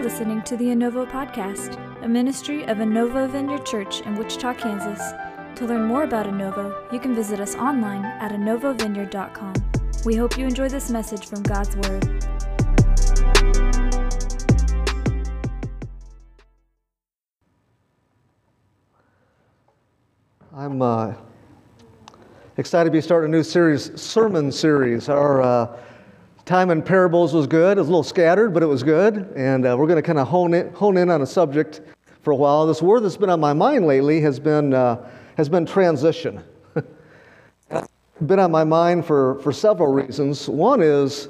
You're listening to the Innovo Podcast, a ministry of Innovo Vineyard Church in Wichita, Kansas. To learn more about Innovo, you can visit us online at innovovineyard.com. We hope you enjoy this message from God's Word. I'm uh, excited to be starting a new series, sermon series. Our uh, time in parables was good. It was a little scattered, but it was good. And uh, we're going to kind of hone, in, hone in on a subject for a while. This word that's been on my mind lately has been, uh, has been transition. been on my mind for, for several reasons. One is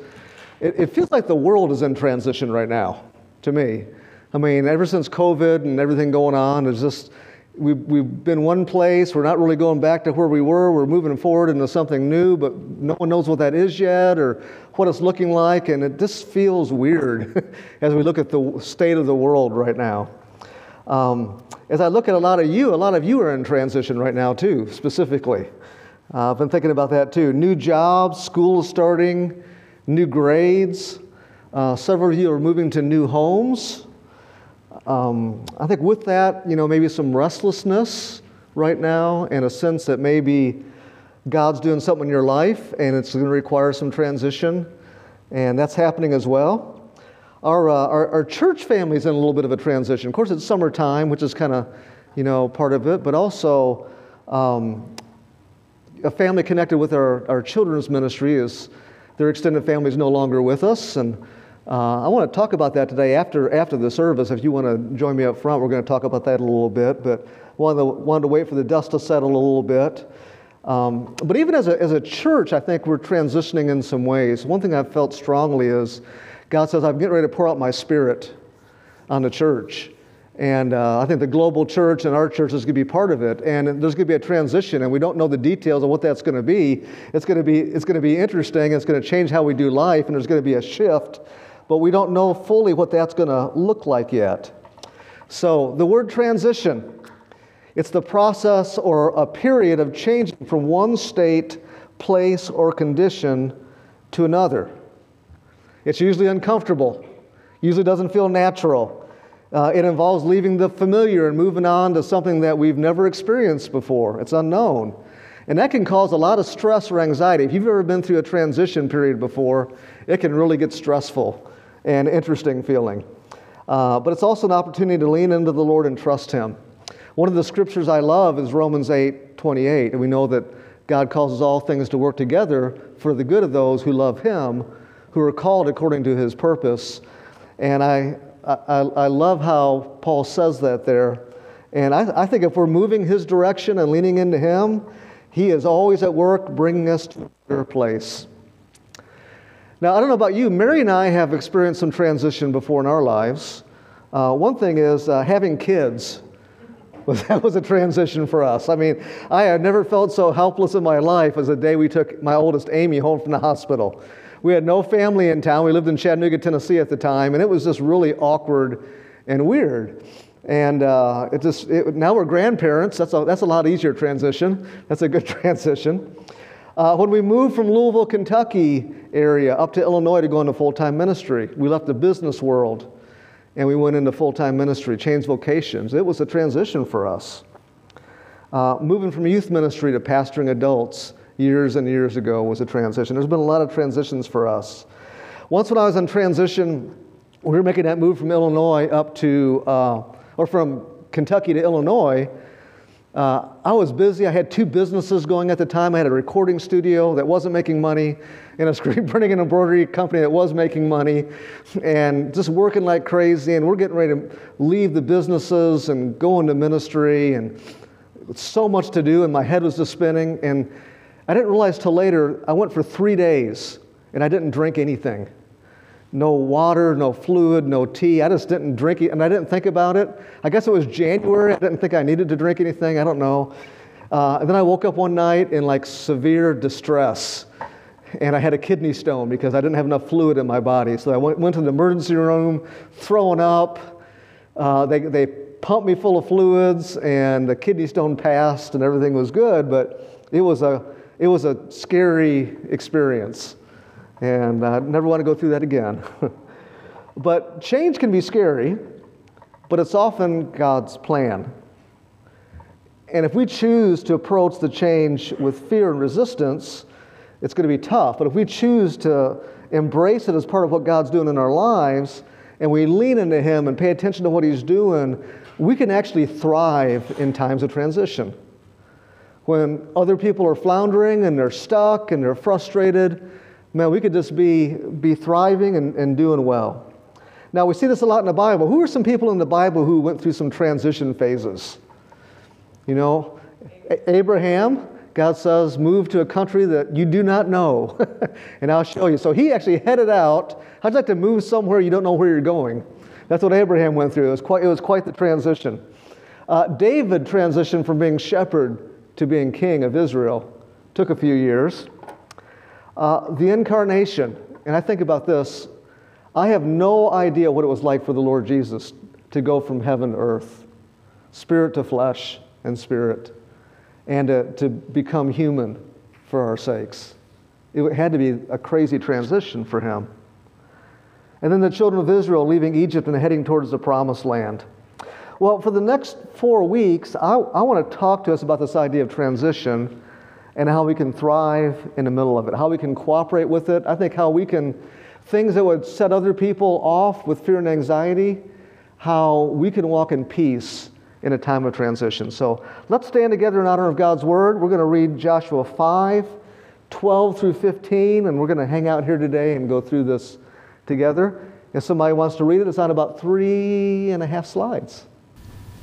it, it feels like the world is in transition right now to me. I mean, ever since COVID and everything going on, it's just we've, we've been one place. We're not really going back to where we were. We're moving forward into something new, but no one knows what that is yet or what it's looking like. And it just feels weird as we look at the state of the world right now. Um, as I look at a lot of you, a lot of you are in transition right now, too, specifically. Uh, I've been thinking about that too. New jobs, school starting, new grades. Uh, several of you are moving to new homes. Um, I think with that, you know, maybe some restlessness right now and a sense that maybe God's doing something in your life and it's going to require some transition. And that's happening as well. Our, uh, our, our, church is in a little bit of a transition. Of course, it's summertime, which is kind of, you know, part of it, but also um, a family connected with our, our children's ministry is their extended family is no longer with us. And uh, I want to talk about that today after, after the service. If you want to join me up front, we're going to talk about that a little bit. But wanted to, wanted to wait for the dust to settle a little bit. Um, but even as a, as a church, I think we're transitioning in some ways. One thing I've felt strongly is God says, I'm getting ready to pour out my spirit on the church. And uh, I think the global church and our church is going to be part of it. And there's going to be a transition, and we don't know the details of what that's going to be. It's going to be, it's going to be interesting. It's going to change how we do life, and there's going to be a shift but we don't know fully what that's going to look like yet. So, the word transition, it's the process or a period of changing from one state, place, or condition to another. It's usually uncomfortable, usually doesn't feel natural. Uh, it involves leaving the familiar and moving on to something that we've never experienced before. It's unknown. And that can cause a lot of stress or anxiety. If you've ever been through a transition period before, it can really get stressful and interesting feeling. Uh, but it's also an opportunity to lean into the Lord and trust Him. One of the scriptures I love is Romans 8 28, and we know that God causes all things to work together for the good of those who love Him, who are called according to His purpose. And I, I, I love how Paul says that there. And I, I think if we're moving His direction and leaning into Him, He is always at work bringing us to a better place. Now, I don't know about you, Mary and I have experienced some transition before in our lives. Uh, one thing is uh, having kids. Was, that was a transition for us. I mean, I had never felt so helpless in my life as the day we took my oldest Amy home from the hospital. We had no family in town. We lived in Chattanooga, Tennessee at the time, and it was just really awkward and weird. And uh, it just it, now we're grandparents. That's a, that's a lot easier transition. That's a good transition. Uh, when we moved from Louisville, Kentucky area up to Illinois to go into full time ministry, we left the business world and we went into full time ministry, changed vocations. It was a transition for us. Uh, moving from youth ministry to pastoring adults years and years ago was a transition. There's been a lot of transitions for us. Once when I was in transition, we were making that move from Illinois up to, uh, or from Kentucky to Illinois. Uh, I was busy. I had two businesses going at the time. I had a recording studio that wasn't making money and a screen printing and embroidery company that was making money and just working like crazy. And we're getting ready to leave the businesses and go into ministry and so much to do. And my head was just spinning. And I didn't realize till later, I went for three days and I didn't drink anything no water, no fluid, no tea. I just didn't drink it, and I didn't think about it. I guess it was January. I didn't think I needed to drink anything. I don't know. Uh, and then I woke up one night in like severe distress, and I had a kidney stone because I didn't have enough fluid in my body. So I went, went to the emergency room, throwing up. Uh, they, they pumped me full of fluids, and the kidney stone passed, and everything was good. But it was a it was a scary experience. And I never want to go through that again. But change can be scary, but it's often God's plan. And if we choose to approach the change with fear and resistance, it's going to be tough. But if we choose to embrace it as part of what God's doing in our lives, and we lean into Him and pay attention to what He's doing, we can actually thrive in times of transition. When other people are floundering and they're stuck and they're frustrated, man, we could just be, be thriving and, and doing well. Now, we see this a lot in the Bible. Who are some people in the Bible who went through some transition phases? You know, Abraham, God says, move to a country that you do not know, and I'll show you. So he actually headed out. How'd you like to move somewhere you don't know where you're going? That's what Abraham went through. It was quite, it was quite the transition. Uh, David transitioned from being shepherd to being king of Israel. Took a few years. Uh, the incarnation, and I think about this I have no idea what it was like for the Lord Jesus to go from heaven to earth, spirit to flesh and spirit, and to, to become human for our sakes. It had to be a crazy transition for him. And then the children of Israel leaving Egypt and heading towards the promised land. Well, for the next four weeks, I, I want to talk to us about this idea of transition and how we can thrive in the middle of it, how we can cooperate with it. I think how we can things that would set other people off with fear and anxiety, how we can walk in peace in a time of transition. So let's stand together in honor of God's word. We're going to read Joshua 5, 12 through 15, and we're going to hang out here today and go through this together. If somebody wants to read it, it's on about three and a half slides.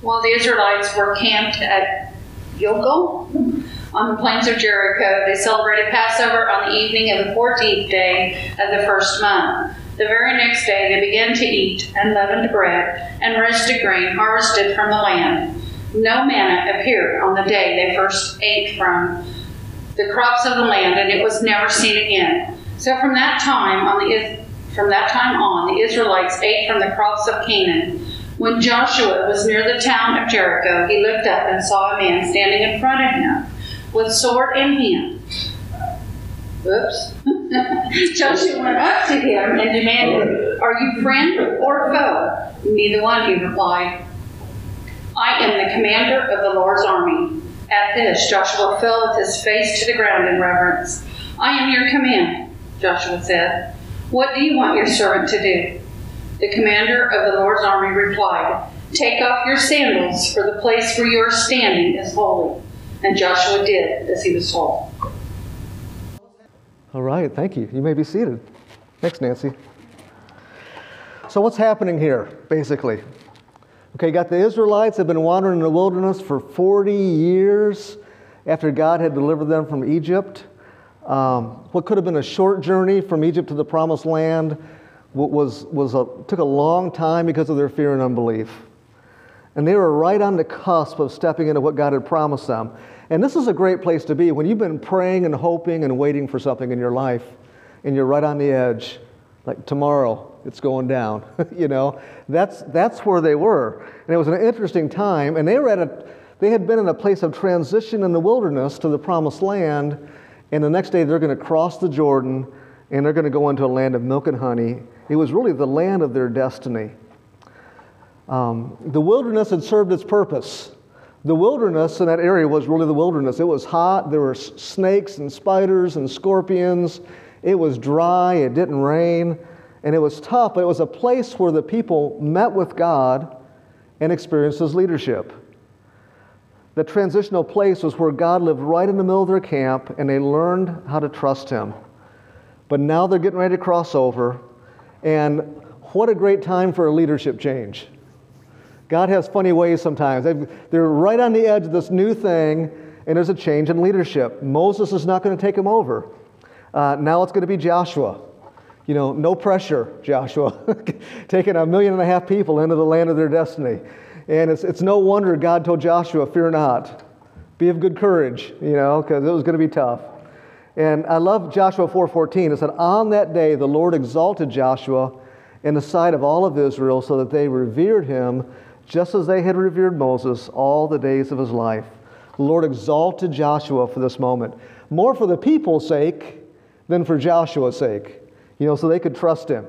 While the Israelites were camped at Gilgal, on the plains of Jericho, they celebrated Passover on the evening of the 14th day of the first month. The very next day they began to eat unleavened bread and roasted grain harvested from the land. No manna appeared on the day they first ate from the crops of the land, and it was never seen again. So from that time on the from that time on, the Israelites ate from the crops of Canaan. When Joshua was near the town of Jericho, he looked up and saw a man standing in front of him with sword in hand. Oops. Joshua went up to him and demanded, Are you friend or foe? Neither one, he replied. I am the commander of the Lord's army. At this, Joshua fell with his face to the ground in reverence. I am your command, Joshua said. What do you want your servant to do? The commander of the Lord's army replied, Take off your sandals, for the place where you are standing is holy. And Joshua did as he was told. All right, thank you. You may be seated. Thanks, Nancy. So, what's happening here, basically? Okay, you got the Israelites have been wandering in the wilderness for 40 years after God had delivered them from Egypt. Um, what could have been a short journey from Egypt to the promised land was, was a, took a long time because of their fear and unbelief. And they were right on the cusp of stepping into what God had promised them. And this is a great place to be when you've been praying and hoping and waiting for something in your life, and you're right on the edge. Like tomorrow, it's going down. you know, that's that's where they were, and it was an interesting time. And they were at a, they had been in a place of transition in the wilderness to the promised land, and the next day they're going to cross the Jordan, and they're going to go into a land of milk and honey. It was really the land of their destiny. Um, the wilderness had served its purpose. The wilderness in that area was really the wilderness. It was hot, there were snakes and spiders and scorpions. It was dry, it didn't rain, and it was tough, but it was a place where the people met with God and experienced His leadership. The transitional place was where God lived right in the middle of their camp and they learned how to trust Him. But now they're getting ready to cross over, and what a great time for a leadership change. God has funny ways sometimes. They're right on the edge of this new thing, and there's a change in leadership. Moses is not going to take him over. Uh, now it's going to be Joshua. You know, no pressure, Joshua, taking a million and a half people into the land of their destiny. And it's, it's no wonder God told Joshua, Fear not, be of good courage, you know, because it was going to be tough. And I love Joshua 4:14. It said, "On that day the Lord exalted Joshua in the sight of all of Israel so that they revered him just as they had revered Moses all the days of his life. The Lord exalted Joshua for this moment, more for the people's sake than for Joshua's sake, you know, so they could trust him.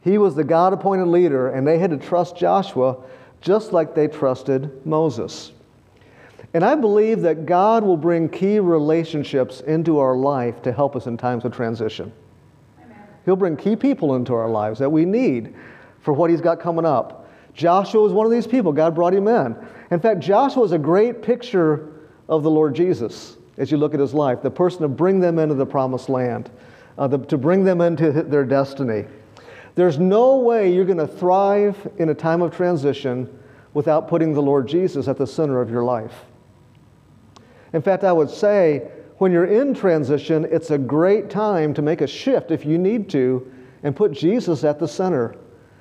He was the God appointed leader, and they had to trust Joshua just like they trusted Moses. And I believe that God will bring key relationships into our life to help us in times of transition. He'll bring key people into our lives that we need for what He's got coming up. Joshua was one of these people. God brought him in. In fact, Joshua is a great picture of the Lord Jesus as you look at his life, the person to bring them into the promised land, uh, the, to bring them into their destiny. There's no way you're going to thrive in a time of transition without putting the Lord Jesus at the center of your life. In fact, I would say when you're in transition, it's a great time to make a shift if you need to and put Jesus at the center.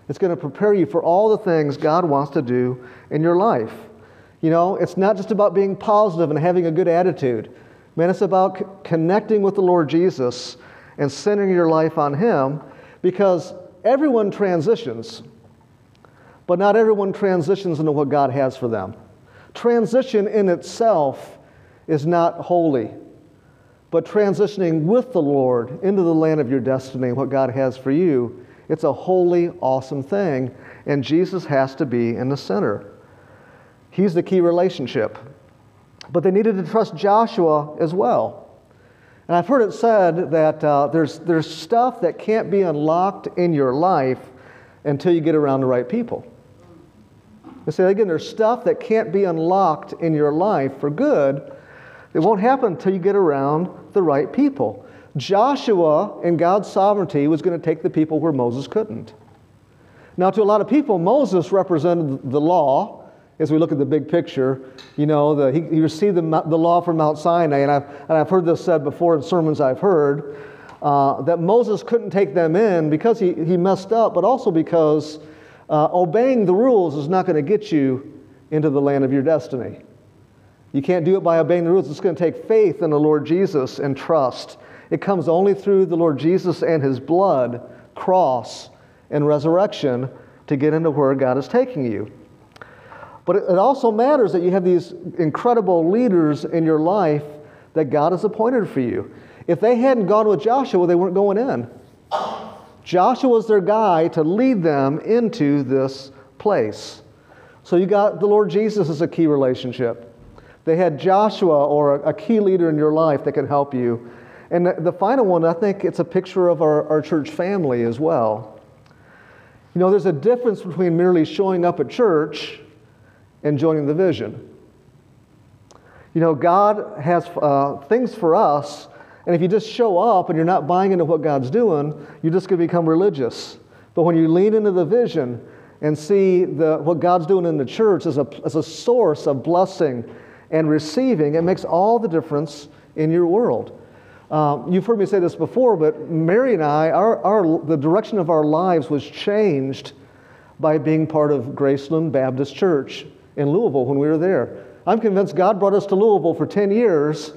It's going to prepare you for all the things God wants to do in your life. You know, it's not just about being positive and having a good attitude. Man, it's about c- connecting with the Lord Jesus and centering your life on Him because everyone transitions, but not everyone transitions into what God has for them. Transition in itself is not holy, but transitioning with the Lord into the land of your destiny, what God has for you, it's a holy, awesome thing, and Jesus has to be in the center. He's the key relationship. But they needed to trust Joshua as well. And I've heard it said that uh, there's, there's stuff that can't be unlocked in your life until you get around the right people. I say again, there's stuff that can't be unlocked in your life for good. It won't happen until you get around the right people. Joshua, in God's sovereignty, was going to take the people where Moses couldn't. Now, to a lot of people, Moses represented the law. As we look at the big picture, you know, the, he, he, received the, the law from Mount Sinai, and I've, and I've heard this said before in sermons I've heard, uh, that Moses couldn't take them in because he, he messed up, but also because uh, obeying the rules is not going to get you into the land of your destiny. You can't do it by obeying the rules. It's going to take faith in the Lord Jesus and trust. It comes only through the Lord Jesus and his blood, cross, and resurrection to get into where God is taking you. But it also matters that you have these incredible leaders in your life that God has appointed for you. If they hadn't gone with Joshua, they weren't going in. Joshua was their guy to lead them into this place. So you got the Lord Jesus as a key relationship. They had Joshua or a, key leader in your life that can help you. And the, final one, I think it's a picture of our, our church family as well. You know, there's a difference between merely showing up at church and joining the vision. You know, God has uh, things for us, and if you just show up and you're not buying into what God's doing, you're just going to become religious. But when you lean into the vision and see the, what God's doing in the church as a, as a source of blessing and receiving, it makes all the difference in your world. Um, you've heard me say this before, but Mary and I, our, our, the direction of our lives was changed by being part of Graceland Baptist Church in Louisville when we were there. I'm convinced God brought us to Louisville for 10 years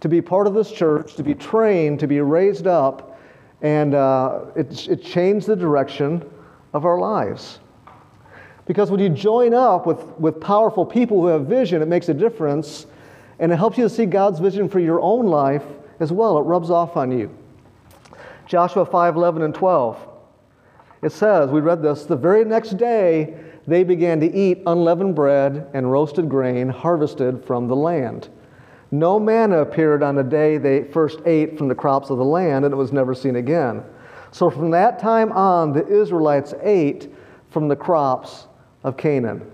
to be part of this church, to be trained, to be raised up, and uh, it, it changed the direction of our lives. Because when you join up with, with powerful people who have vision, it makes a difference, and it helps you to see God's vision for your own life as well. It rubs off on you. Joshua 5 11 and 12. It says, we read this, the very next day, they began to eat unleavened bread and roasted grain harvested from the land. No manna appeared on the day they first ate from the crops of the land, and it was never seen again. So from that time on, the Israelites ate from the crops of Canaan.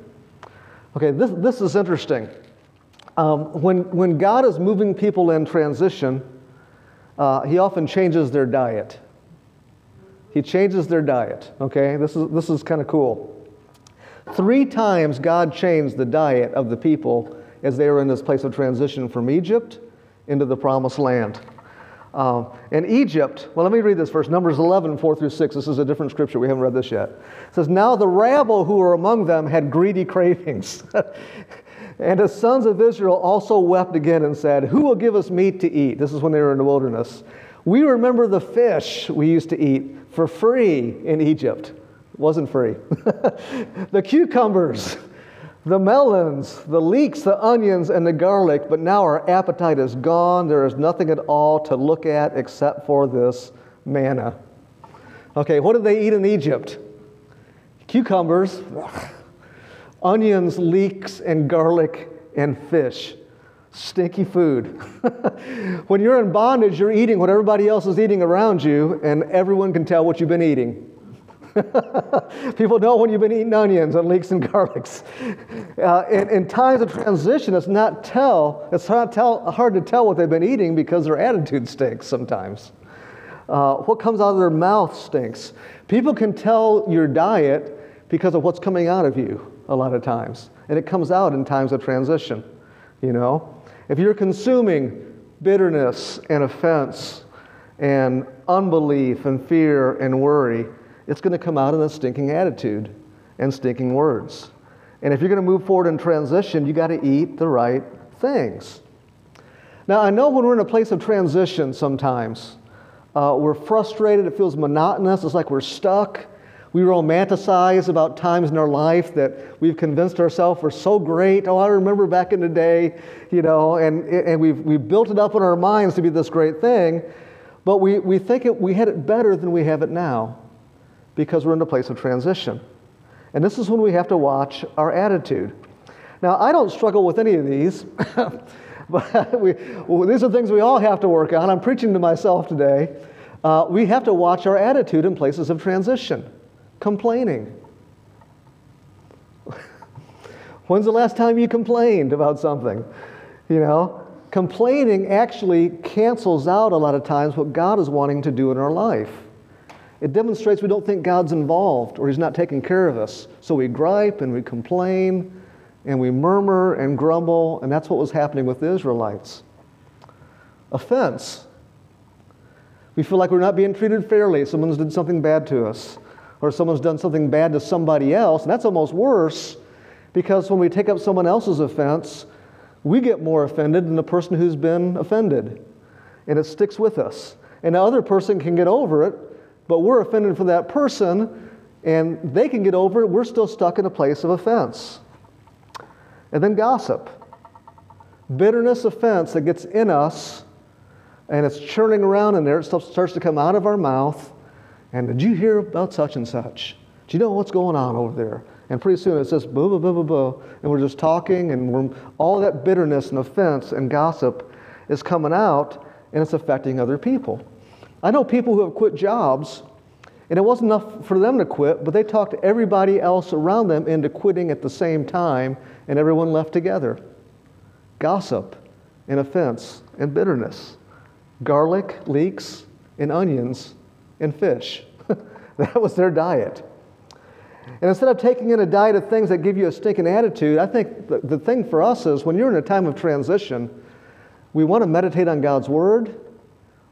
Okay, this, this is interesting. Um, when, when God is moving people in transition, uh, He often changes their diet. He changes their diet. Okay, this is, this is kind of cool. Three times God changed the diet of the people as they were in this place of transition from Egypt into the promised land. Uh, in Egypt, well, let me read this first Numbers 11, 4 through 6. This is a different scripture. We haven't read this yet. It says, Now the rabble who were among them had greedy cravings. and the sons of Israel also wept again and said, Who will give us meat to eat? This is when they were in the wilderness. We remember the fish we used to eat for free in Egypt It wasn't free. the cucumbers, the melons, the leeks, the onions, and the garlic, but now our appetite is gone. There is nothing at all to look at except for this manna. Okay, what did they eat in Egypt? Cucumbers, onions, leeks, and garlic, and fish. Stinky food. when you're in bondage, you're eating what everybody else is eating around you, and everyone can tell what you've been eating. People know when you've been eating onions and leeks and garlics. Uh, in, in, times of transition, it's not tell. It's not tell, hard to tell what they've been eating because their attitude stinks sometimes. Uh, what comes out of their mouth stinks. People can tell your diet because of what's coming out of you a lot of times, and it comes out in times of transition. You know, if you're consuming bitterness and offense and unbelief and fear and worry, it's going to come out in a stinking attitude and stinking words. And if you're going to move forward in transition, you got to eat the right things. Now, I know when we're in a place of transition sometimes, uh, we're frustrated, it feels monotonous, it's like we're stuck. We romanticize about times in our life that we've convinced ourselves were so great. Oh, I remember back in the day, you know, and, and we've, we've built it up in our minds to be this great thing, but we, we think it, we had it better than we have it now because we're in a place of transition. And this is when we have to watch our attitude. Now, I don't struggle with any of these, but we, well, these are things we all have to work on. I'm preaching to myself today. Uh, we have to watch our attitude in places of transition. Complaining. When's the last time you complained about something? You know, complaining actually cancels out a lot of times what God is wanting to do in our life. It demonstrates we don't think God's involved or He's not taking care of us. So we gripe and we complain and we murmur and grumble, and that's what was happening with the Israelites. Offense. We feel like we're not being treated fairly. Someone's done something bad to us, or someone's done something bad to somebody else, and that's almost worse because when we take up someone else's offense, we get more offended than the person who's been offended, and it sticks with us. And the other person can get over it, but we're offended for that person, and they can get over it. We're still stuck in a place of offense. And then gossip. Bitterness, offense that gets in us, and it's churning around in there. It starts to come out of our mouth. And did you hear about such and such? Do you know what's going on over there? And pretty soon it's just boo, boo, boo, boo, boo. And we're just talking, and we're, all that bitterness and offense and gossip is coming out, and it's affecting other people. I know people who have quit jobs, and it wasn't enough for them to quit, but they talked everybody else around them into quitting at the same time, and everyone left together. Gossip and offense and bitterness, garlic, leeks, and onions and fish. that was their diet. And instead of taking in a diet of things that give you a stinking attitude, I think the, the thing for us is when you're in a time of transition, we want to meditate on God's Word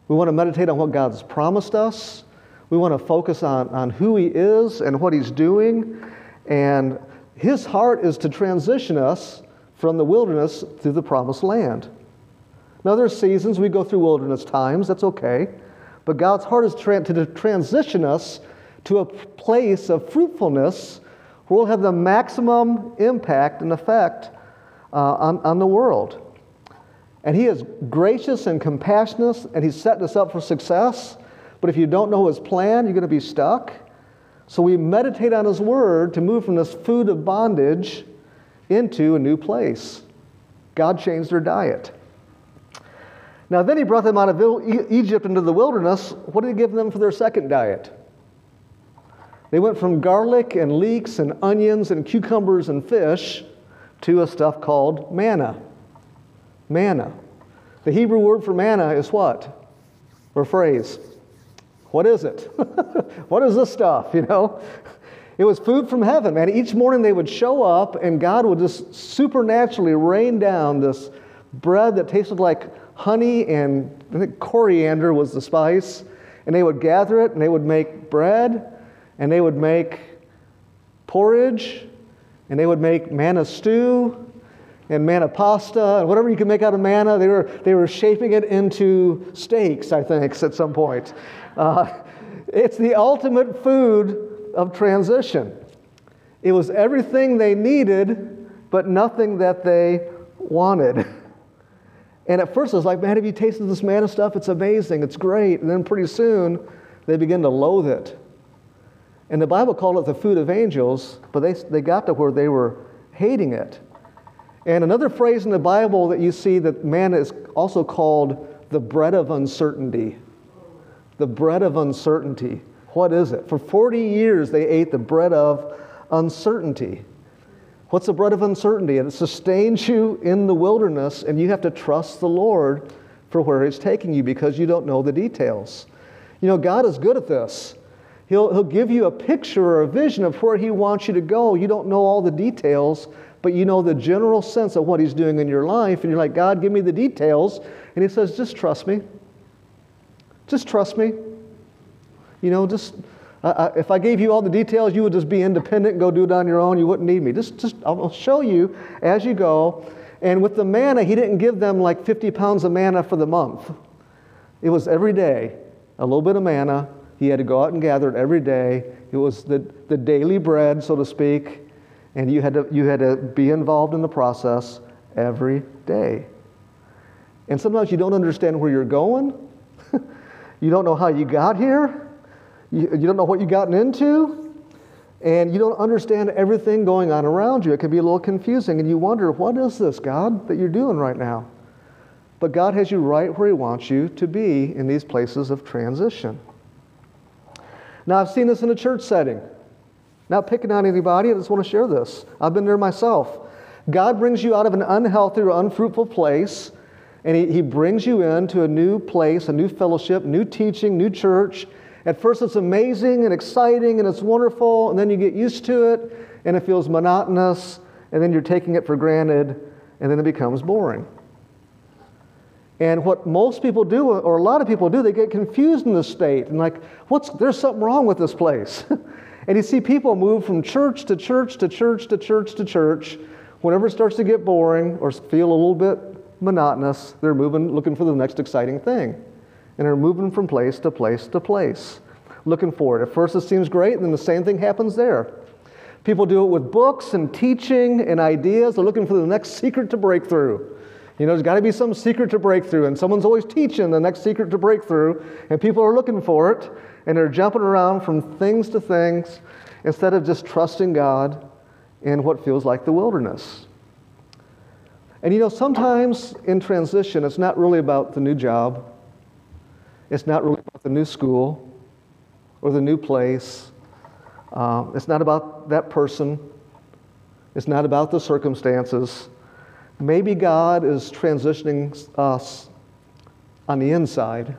we want to meditate on what God's promised us. We want to focus on, on who He is and what He's doing. And His heart is to transition us from the wilderness to the promised land. Now, there's seasons we go through wilderness times, that's okay. But God's heart is tra- to transition us to a place of fruitfulness where we'll have the maximum impact and effect uh, on, on the world. And He is gracious and compassionate, and He's setting us up for success. But if you don't know His plan, you're going to be stuck. So we meditate on His Word to move from this food of bondage into a new place. God changed their diet. Now, then He brought them out of Egypt into the wilderness. What did He give them for their second diet? They went from garlic and leeks and onions and cucumbers and fish to a stuff called manna. Manna. The Hebrew word for manna is what? Or phrase? What is it? what is this stuff, you know? It was food from heaven, man. Each morning they would show up and God would just supernaturally rain down this bread that tasted like honey and I think coriander was the spice. And they would gather it and they would make bread and they would make porridge and they would make manna stew and manna pasta and whatever you can make out of manna. They were, they were shaping it into steaks, I think, at some point. Uh, it's the ultimate food of transition. It was everything they needed, but nothing that they wanted. And at first, I was like, man, have you tasted this manna stuff? It's amazing. It's great. And then pretty soon, they begin to loathe it And the Bible called it the food of angels, but they, they got to where they were hating it. And another phrase in the Bible that you see that manna is also called the bread of uncertainty. The bread of uncertainty. What is it? For 40 years, they ate the bread of uncertainty. What's the bread of uncertainty? And it sustains you in the wilderness, and you have to trust the Lord for where He's taking you because you don't know the details. You know, God is good at this. He'll, he'll give you a picture or a vision of where He wants you to go. You don't know all the details, but you know the general sense of what He's doing in your life. And you're like, God, give me the details. And He says, just trust me. Just trust me. You know, just if I gave you all the details, you would just be independent and go do it on your own. You wouldn't need me. Just, just I'll show you as you go. And with the manna, he didn't give them like 50 pounds of manna for the month. It was every day, a little bit of manna. He had to go out and gather it every day. It was the, the daily bread, so to speak. And you had, to, you had to be involved in the process every day. And sometimes you don't understand where you're going. you don't know how you got here. You, you don't know what you've gotten into, and you don't understand everything going on around you. It can be a little confusing, and you wonder, what is this, God, that you're doing right now? But God has you right where He wants you to be in these places of transition. Now, I've seen this in a church setting. Not picking on anybody, I just want to share this. I've been there myself. God brings you out of an unhealthy or unfruitful place, and he, he brings you into a new place, a new fellowship, new teaching, new church, at first, it's amazing and exciting and it's wonderful, and then you get used to it and it feels monotonous, and then you're taking it for granted, and then it becomes boring. And what most people do, or a lot of people do, they get confused in this state and like, what's there's something wrong with this place. and you see people move from church to church to church to church to church. Whenever it starts to get boring or feel a little bit monotonous, they're moving, looking for the next exciting thing and are moving from place to place to place, looking for it. At first, it seems great, and then the same thing happens there. People do it with books and teaching and ideas. They're looking for the next secret to breakthrough. You know, there's got to be some secret to breakthrough, and someone's always teaching the next secret to breakthrough, and people are looking for it, and they're jumping around from things to things instead of just trusting God in what feels like the wilderness. And you know, sometimes in transition, it's not really about the new job, it's not really about the new school or the new place. Uh, it's not about that person. It's not about the circumstances. Maybe God is transitioning us on the inside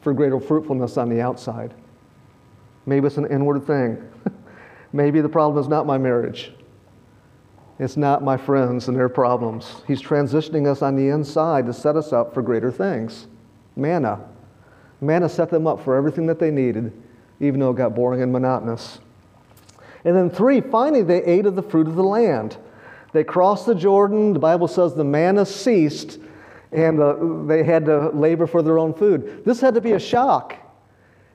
for greater fruitfulness on the outside. Maybe it's an inward thing. Maybe the problem is not my marriage. It's not my friends and their problems. He's transitioning us on the inside to set us up for greater things manna. Manna set them up for everything that they needed, even though it got boring and monotonous. And then, three, finally, they ate of the fruit of the land. They crossed the Jordan. The Bible says the manna ceased, and uh, they had to labor for their own food. This had to be a shock.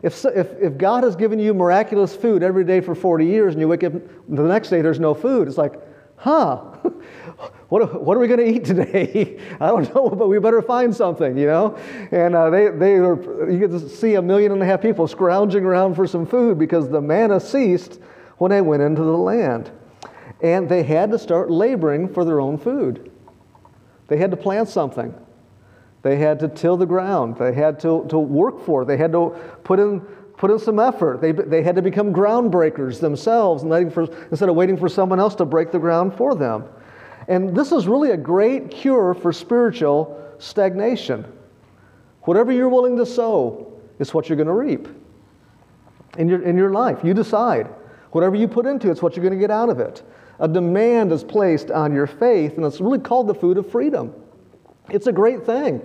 If, if, if God has given you miraculous food every day for 40 years and you wake up the next day, there's no food, it's like, huh, what, what are we going to eat today? I don't know, but we better find something, you know? And uh, they, they were, you to see a million and a half people scrounging around for some food because the manna ceased when they went into the land. And they had to start laboring for their own food. They had to plant something. They had to till the ground. They had to, to work for it. They had to put in, put in some effort. They, they had to become ground breakers themselves for, instead of waiting for someone else to break the ground for them. And this is really a great cure for spiritual stagnation. Whatever you're willing to sow is what you're going to reap in your, in your life. You decide. Whatever you put into it, it's what you're going to get out of it. A demand is placed on your faith, and it's really called the food of freedom. It's a great thing.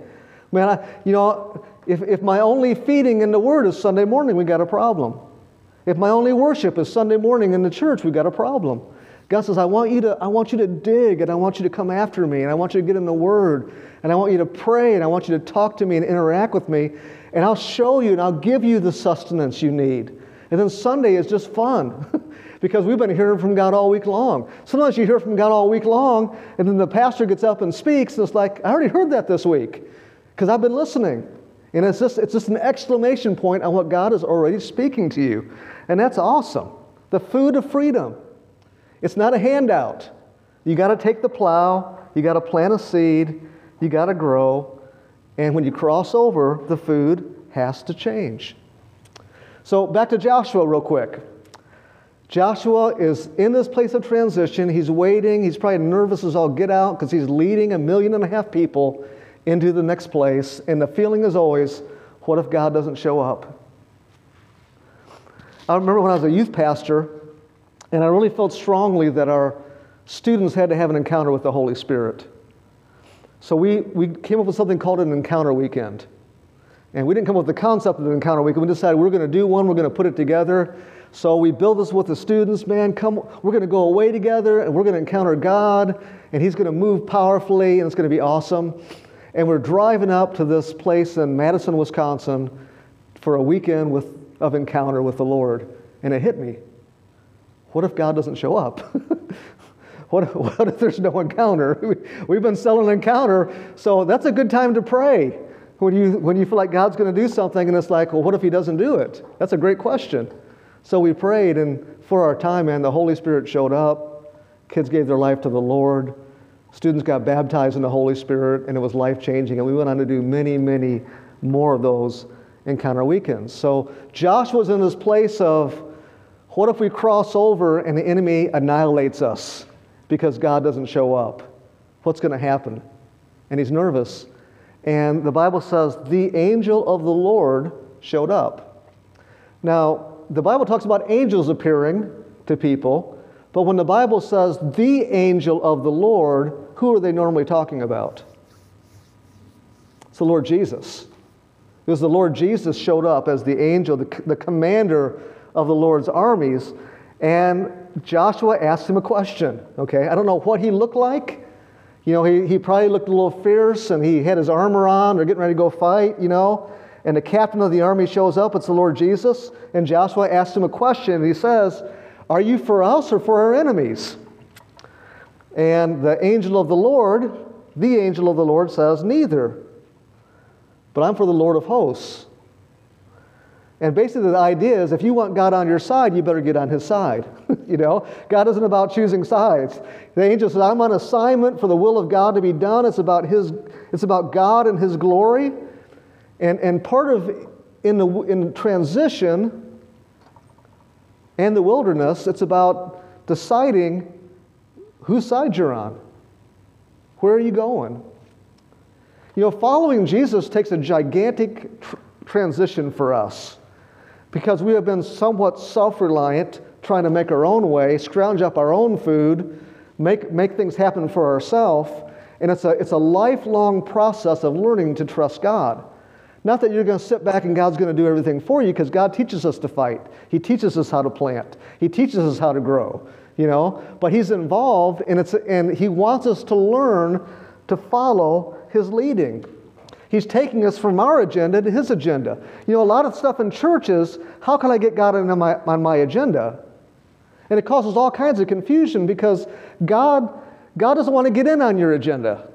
Man, I, you know, if, if my only feeding in the Word is Sunday morning, we got a problem. If my only worship is Sunday morning in the church, we got a problem. God says, I want you to, I want you to dig and I want you to come after me and I want you to get in the Word and I want you to pray and I want you to talk to me and interact with me and I'll show you and I'll give you the sustenance you need. And then Sunday is just fun because we've been hearing from God all week long. Sometimes you hear from God all week long and then the pastor gets up and speaks and it's like, I already heard that this week because I've been listening. And it's just, it's just an exclamation point on what God is already speaking to you. And that's awesome. The food of freedom. It's not a handout. You got to take the plow, you got to plant a seed, you got to grow, and when you cross over, the food has to change. So back to Joshua, real quick. Joshua is in this place of transition. He's waiting. He's probably nervous as all get out because he's leading a million and a half people into the next place. And the feeling is always, what if God doesn't show up? I remember when I was a youth pastor, and I really felt strongly that our students had to have an encounter with the Holy Spirit. So we, we came up with something called an encounter weekend. And we didn't come up with the concept of an encounter weekend. We decided we're going to do one, we're going to put it together. So we build this with the students, man, come, we're going to go away together and we're going to encounter God and He's going to move powerfully and it's going to be awesome. And we're driving up to this place in Madison, Wisconsin for a weekend with, of encounter with the Lord. And it hit me. What if God doesn't show up? what, if, what if there's no encounter? We've been selling encounter, so that's a good time to pray. When you, when you feel like God's going to do something and it's like, well, what if He doesn't do it? That's a great question. So we prayed, and for our time, man, the Holy Spirit showed up. Kids gave their life to the Lord. Students got baptized in the Holy Spirit, and it was life changing. And we went on to do many, many more of those encounter weekends. So Josh was in this place of what if we cross over and the enemy annihilates us because God doesn't show up? What's going to happen? And he's nervous. And the Bible says the angel of the Lord showed up. Now, the Bible talks about angels appearing to people, but when the Bible says the angel of the Lord, who are they normally talking about? It's the Lord Jesus. Because the Lord Jesus showed up as the angel, the, the commander of the Lord's armies, and Joshua asked him a question. Okay, I don't know what he looked like. You know, he, he probably looked a little fierce and he had his armor on, they're getting ready to go fight, you know and the captain of the army shows up. It's the Lord Jesus. And Joshua asks him a question. And he says, Are you for us or for our enemies? And the angel of the Lord, the angel of the Lord says, Neither. But I'm for the Lord of hosts. And basically, the idea is if you want God on your side, you better get on his side. you know, God isn't about choosing sides. The angel says, I'm on assignment for the will of God to be done. It's about, his, it's about God and his glory. And, and part of in the in transition and the wilderness, it's about deciding whose side you're on. Where are you going? You know, following Jesus takes a gigantic tr- transition for us because we have been somewhat self reliant, trying to make our own way, scrounge up our own food, make, make things happen for ourselves. And it's a, it's a lifelong process of learning to trust God. Not that you're going to sit back and God's going to do everything for you because God teaches us to fight. He teaches us how to plant. He teaches us how to grow, you know, but he's involved and it's and he wants us to learn to follow his leading. He's taking us from our agenda to his agenda. You know, a lot of stuff in churches, how can I get God on my, on my agenda? And it causes all kinds of confusion because God, God doesn't want to get in on your agenda.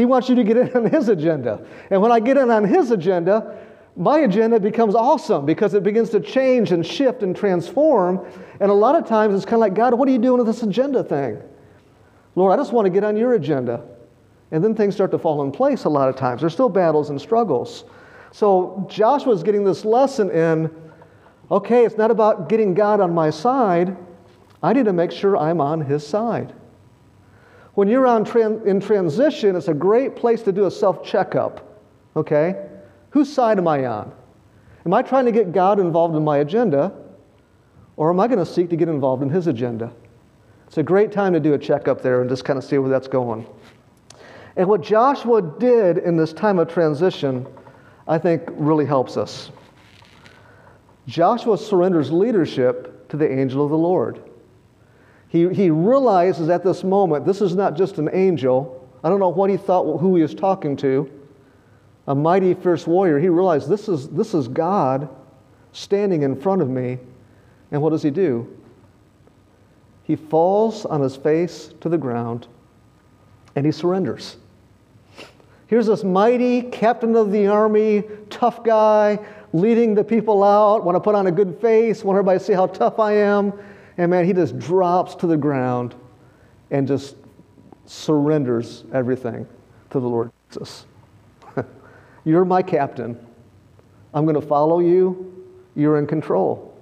He wants you to get in on His agenda. And when I get in on His agenda, my agenda becomes awesome because it begins to change and shift and transform. And a lot of times it's kind of like, God, what are you doing with this agenda thing? Lord, I just want to get on your agenda. And then things start to fall in place a lot of times. There's still battles and struggles. So Joshua's getting this lesson in okay, it's not about getting God on my side. I need to make sure I'm on his side. When you're on tran- in transition, it's a great place to do a self checkup. Okay? Whose side am I on? Am I trying to get God involved in my agenda? Or am I going to seek to get involved in His agenda? It's a great time to do a checkup there and just kind of see where that's going. And what Joshua did in this time of transition, I think, really helps us. Joshua surrenders leadership to the angel of the Lord. He, he realizes at this moment this is not just an angel. I don't know what he thought, who he was talking to. A mighty, fierce warrior. He realized this is, this is God standing in front of me. And what does he do? He falls on his face to the ground and he surrenders. Here's this mighty captain of the army, tough guy, leading the people out, want to put on a good face, want everybody to see how tough I am. And man, he just drops to the ground and just surrenders everything to the Lord Jesus. You're my captain. I'm going to follow you. You're in control.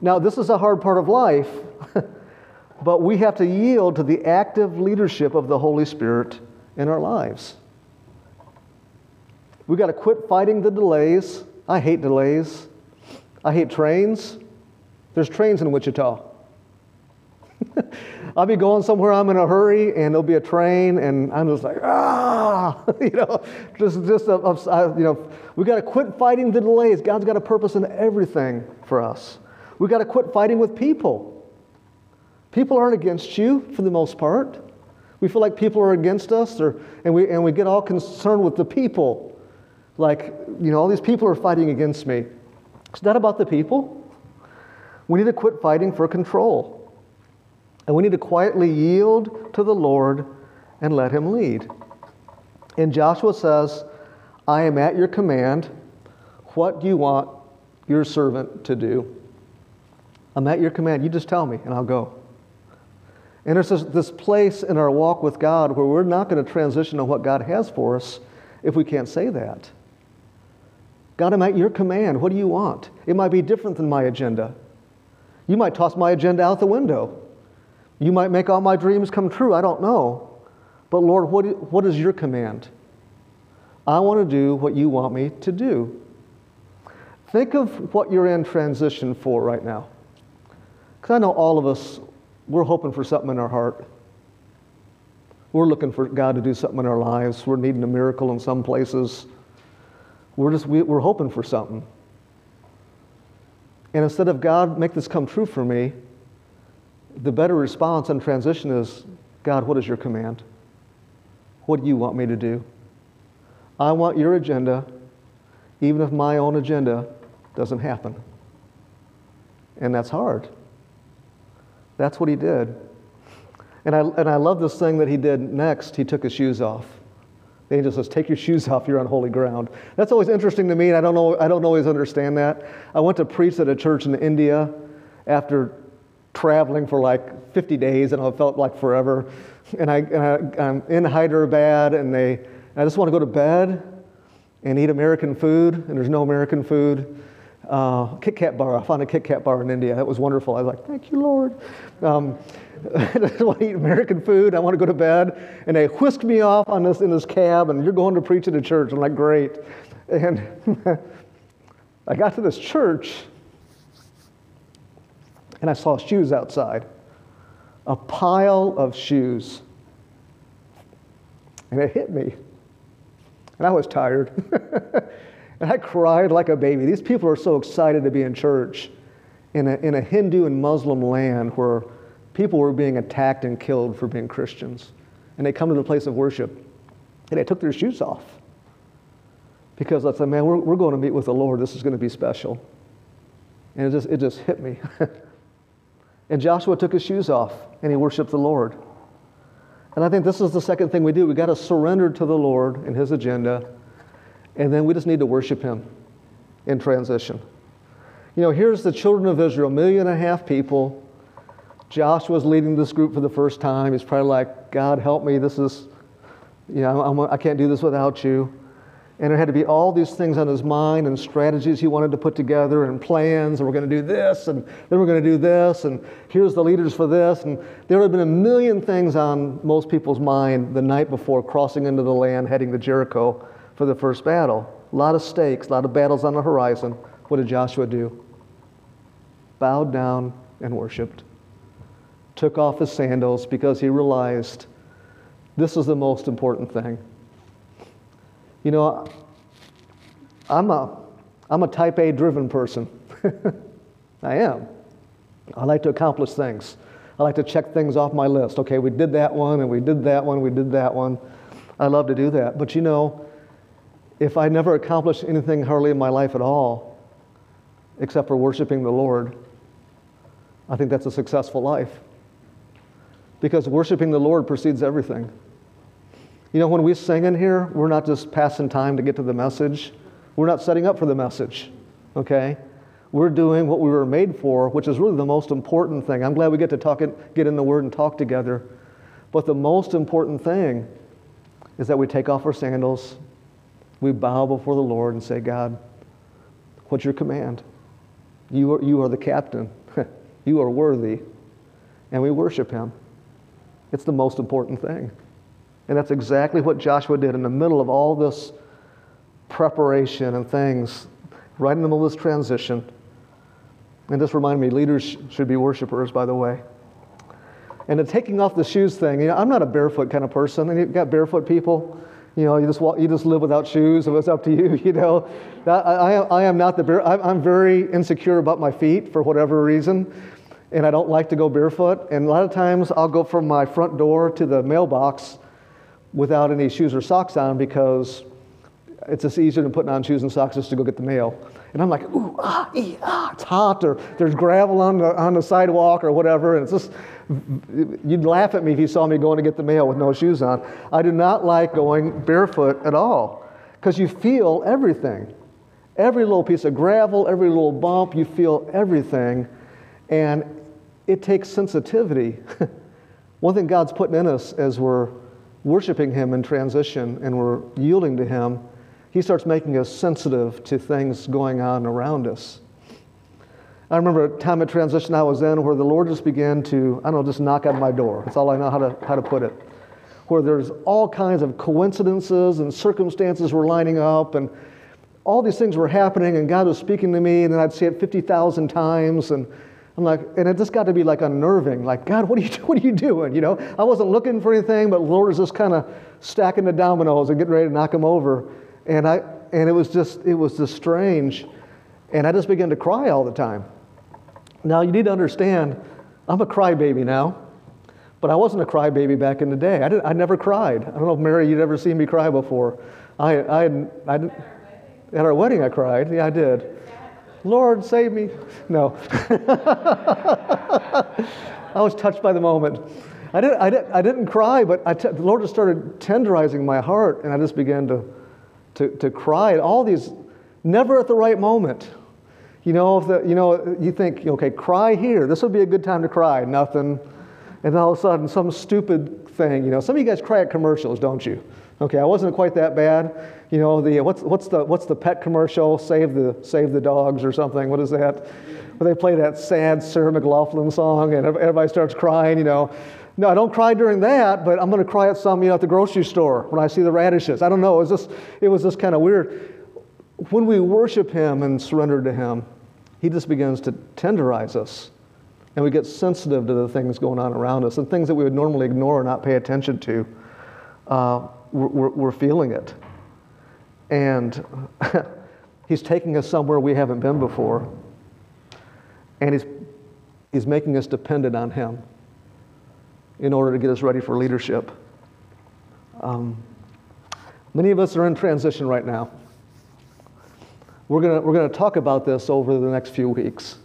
Now, this is a hard part of life, but we have to yield to the active leadership of the Holy Spirit in our lives. We've got to quit fighting the delays. I hate delays. I hate trains. There's trains in Wichita. I'll be going somewhere, I'm in a hurry, and there'll be a train, and I'm just like, ah, you know, just, just, you know, we've got to quit fighting the delays. God's got a purpose in everything for us. We've got to quit fighting with people. People aren't against you for the most part. We feel like people are against us, or, and, we, and we get all concerned with the people. Like, you know, all these people are fighting against me. It's not about the people. We need to quit fighting for control. And we need to quietly yield to the Lord and let Him lead. And Joshua says, I am at your command. What do you want your servant to do? I'm at your command. You just tell me, and I'll go. And there's this, place in our walk with God where we're not going to transition to what God has for us if we can't say that. God, I'm at your command. What do you want? It might be different than my agenda. You might toss my agenda out the window. You might make all my dreams come true. I don't know. But Lord, what, what is your command? I want to do what you want me to do. Think of what you're in transition for right now. Because I know all of us, we're hoping for something in our heart. We're looking for God to do something in our lives. We're needing a miracle in some places. We're just, we, we're hoping for something. And instead of God, make this come true for me, the better response and transition is God, what is your command? What do you want me to do? I want your agenda, even if my own agenda doesn't happen. And that's hard. That's what he did. And I, and I love this thing that he did next. He took his shoes off. The angel says, Take your shoes off, you're on holy ground. That's always interesting to me, and I don't, know, I don't always understand that. I went to preach at a church in India after traveling for like 50 days, and it felt like forever. And, I, and I, am in Hyderabad, and they, I just want to go to bed and eat American food, and there's no American food uh, Kit Kat bar. I found a Kit Kat bar in India. That was wonderful. I was like, thank you, Lord. Um, I just want to eat American food. I want to go to bed. And they whisked me off on this in this cab, and you're going to preach at a church. I'm like, great. And I got to this church, and I saw shoes outside, a pile of shoes. And it hit me. And I was tired. And I cried like a baby. These people are so excited to be in church in a, in a Hindu and Muslim land where people were being attacked and killed for being Christians. And they come to the place of worship and they took their shoes off. Because I said, man, we're, we're going to meet with the Lord. This is going to be special. And it just, it just hit me. and Joshua took his shoes off and he worshiped the Lord. And I think this is the second thing we do. We've got to surrender to the Lord and his agenda and then we just need to worship Him in transition. You know, here's the children of Israel, a million and a half people. Joshua's leading this group for the first time. He's probably like, God, help me. This is, you know, I'm, I can not do this without you. And there had to be all these things on his mind and strategies he wanted to put together and plans. And we're going to do this, and then we're going to do this, and here's the leaders for this. And there would have been a million things on most people's mind the night before crossing into the land, heading to Jericho for the first battle. A lot of stakes, a lot of battles on the horizon. What did Joshua do? Bowed down and worshiped. Took off his sandals because he realized this is the most important thing. You know, I'm a, I'm a type A driven person. I am. I like to accomplish things. I like to check things off my list. Okay, we did that one, and we did that one, we did that one. I love to do that. But you know, if I never accomplished anything hardly in my life at all, except for worshiping the Lord, I think that's a successful life. Because worshiping the Lord precedes everything. You know, when we sing in here, we're not just passing time to get to the message. We're not setting up for the message, okay? We're doing what we were made for, which is really the most important thing. I'm glad we get to talk, get in the Word and talk together. But the most important thing is that we take off our sandals, we bow before the Lord and say, God, what's your command? You are, you are the captain. you are worthy. And we worship him. It's the most important thing. And that's exactly what Joshua did in the middle of all this preparation and things, right in the middle of this transition. And this reminded me leaders should be worshipers, by the way. And the taking off the shoes thing, you know, I'm not a barefoot kind of person. And you've got barefoot people, you know, you just, walk, you just live without shoes, if it's up to you, you know. That, I, I, am not the I'm very insecure about my feet for whatever reason. And I don't like to go barefoot. And a lot of times I'll go from my front door to the mailbox without any shoes or socks on because it's just easier than putting on shoes and socks just to go get the mail. And I'm like, ooh, ah, ee, ah, it's hot, or there's gravel on the, on the sidewalk or whatever. And it's just, you'd laugh at me if you saw me going to get the mail with no shoes on. I do not like going barefoot at all because you feel everything. Every little piece of gravel, every little bump, you feel everything. And it takes sensitivity. One thing God's putting in us as we're worshiping Him in transition and we're yielding to Him, He starts making us sensitive to things going on around us. I remember a time of transition I was in where the Lord just began to, I don't know, just knock at my door. That's all I know how to, how to put it. Where there's all kinds of coincidences and circumstances were lining up, and all these things were happening, and God was speaking to me, and then I'd say it 50,000 times, and I'm like, and it just got to be like unnerving. Like, God, what are you, what are you doing? You know, I wasn't looking for anything, but the Lord was just kind of stacking the dominoes and getting ready to knock them over. And I, and it was just, it was just strange. And I just began to cry all the time. Now, you need to understand, I'm a crybaby now, but I wasn't a crybaby back in the day. I, didn't, I never cried. I don't know if Mary, you'd ever seen me cry before. I, I, I, I at our wedding, I cried. Yeah, I did. Lord, save me. No. I was touched by the moment. I, didn't, I, didn't, I didn't cry, but the Lord just started tenderizing my heart, and I just began to, to, to cry. All these, never at the right moment. You know, if the, you know, you think, okay, cry here. This would be a good time to cry. Nothing. And then all of a sudden, some stupid thing. You know, some of you guys cry at commercials, don't you? Okay, I wasn't quite that bad. You know, the what's, what's the what's the pet commercial? Save the save the dogs or something. What is that? Where they play that sad Sarah McLachlan song and everybody starts crying. You know, no, I don't cry during that, but I'm going to cry at some you know at the grocery store when I see the radishes. I don't know. It was just it was just kind of weird. When we worship Him and surrender to Him, He just begins to tenderize us, and we get sensitive to the things going on around us and things that we would normally ignore or not pay attention to. Uh, we're, we're feeling it. And he's taking us somewhere we haven't been before. And he's, he's making us dependent on him in order to get us ready for leadership. Um, many of us are in transition right now. We're going we're going to talk about this over the next few weeks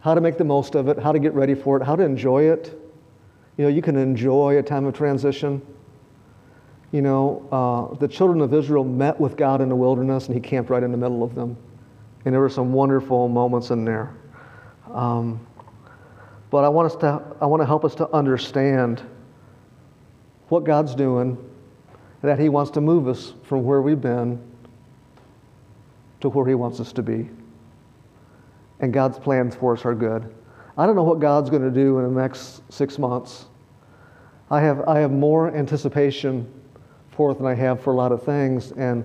how to make the most of it, how to get ready for it, how to enjoy it. You know, you can enjoy a time of transition. You know, uh, the children of Israel met with God in the wilderness, and He camped right in the middle of them. And there were some wonderful moments in there. Um, but I want, us to, I want to help us to understand what God's doing, that He wants to move us from where we've been to where He wants us to be. And God's plans for us are good. I don't know what God's going to do in the next six months. I have, I have more anticipation for it than I have for a lot of things. And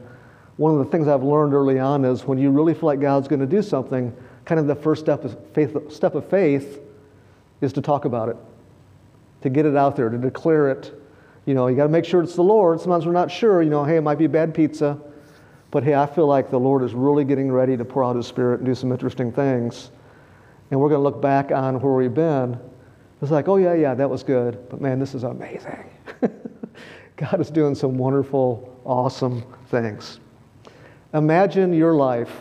one of the things I've learned early on is when you really feel like God's going to do something, kind of the first step, is faith, step of faith is to talk about it, to get it out there, to declare it. You know, you got to make sure it's the Lord. Sometimes we're not sure. You know, hey, it might be bad pizza, but hey, I feel like the Lord is really getting ready to pour out His Spirit and do some interesting things. And we're going to look back on where we've been. It's like, oh, yeah, yeah, that was good, but man, this is amazing. God is doing some wonderful, awesome things. Imagine your life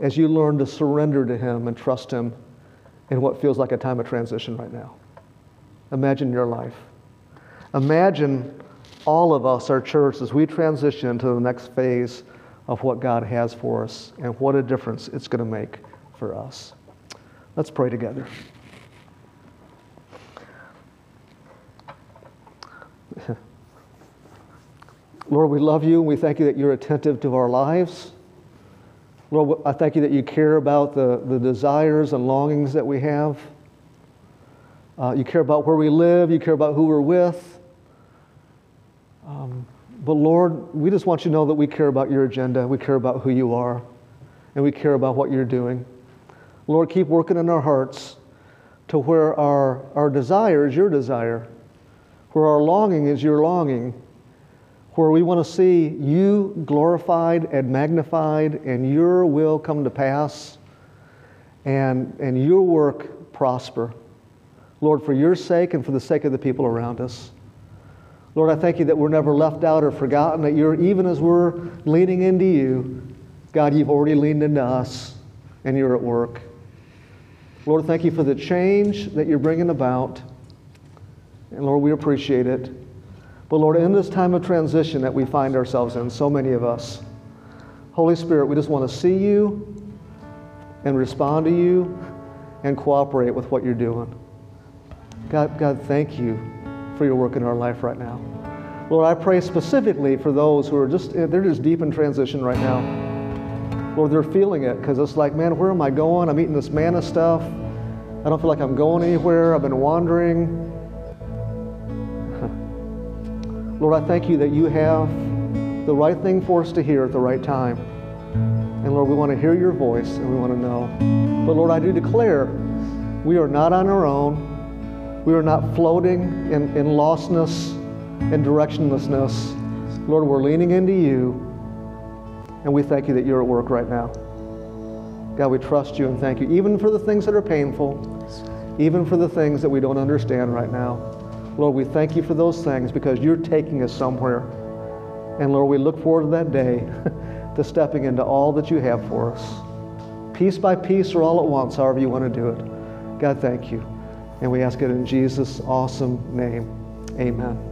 as you learn to surrender to Him and trust Him in what feels like a time of transition right now. Imagine your life. Imagine all of us, our church, as we transition to the next phase of what God has for us and what a difference it's going to make for us. Let's pray together. Lord, we love you and we thank you that you're attentive to our lives. Lord, I thank you that you care about the, the desires and longings that we have. Uh, you care about where we live, you care about who we're with. Um, but Lord, we just want you to know that we care about your agenda, we care about who you are, and we care about what you're doing. Lord, keep working in our hearts to where our, our desire is your desire, where our longing is your longing, where we want to see you glorified and magnified and your will come to pass and, and your work prosper. Lord, for your sake and for the sake of the people around us. Lord, I thank you that we're never left out or forgotten, that you're, even as we're leaning into you, God, you've already leaned into us and you're at work. Lord, thank you for the change that you're bringing about. And Lord, we appreciate it. But Lord, in this time of transition that we find ourselves in, so many of us, Holy Spirit, we just want to see you and respond to you and cooperate with what you're doing. God, God, thank you for your work in our life right now. Lord, I pray specifically for those who are just, they're just deep in transition right now. Lord, they're feeling it because it's like, man, where am I going? I'm eating this manna stuff. I don't feel like I'm going anywhere. I've been wandering. Lord, I thank you that you have the right thing for us to hear at the right time. And Lord, we want to hear your voice and we want to know. But Lord, I do declare we are not on our own. We are not floating in, in lostness and directionlessness. Lord, we're leaning into you. And we thank you that you're at work right now. God, we trust you and thank you, even for the things that are painful, even for the things that we don't understand right now. Lord, we thank you for those things because you're taking us somewhere. And Lord, we look forward to that day to stepping into all that you have for us. Piece by piece or all at once, however you want to do it. God, thank you. And we ask it in Jesus' awesome name. Amen.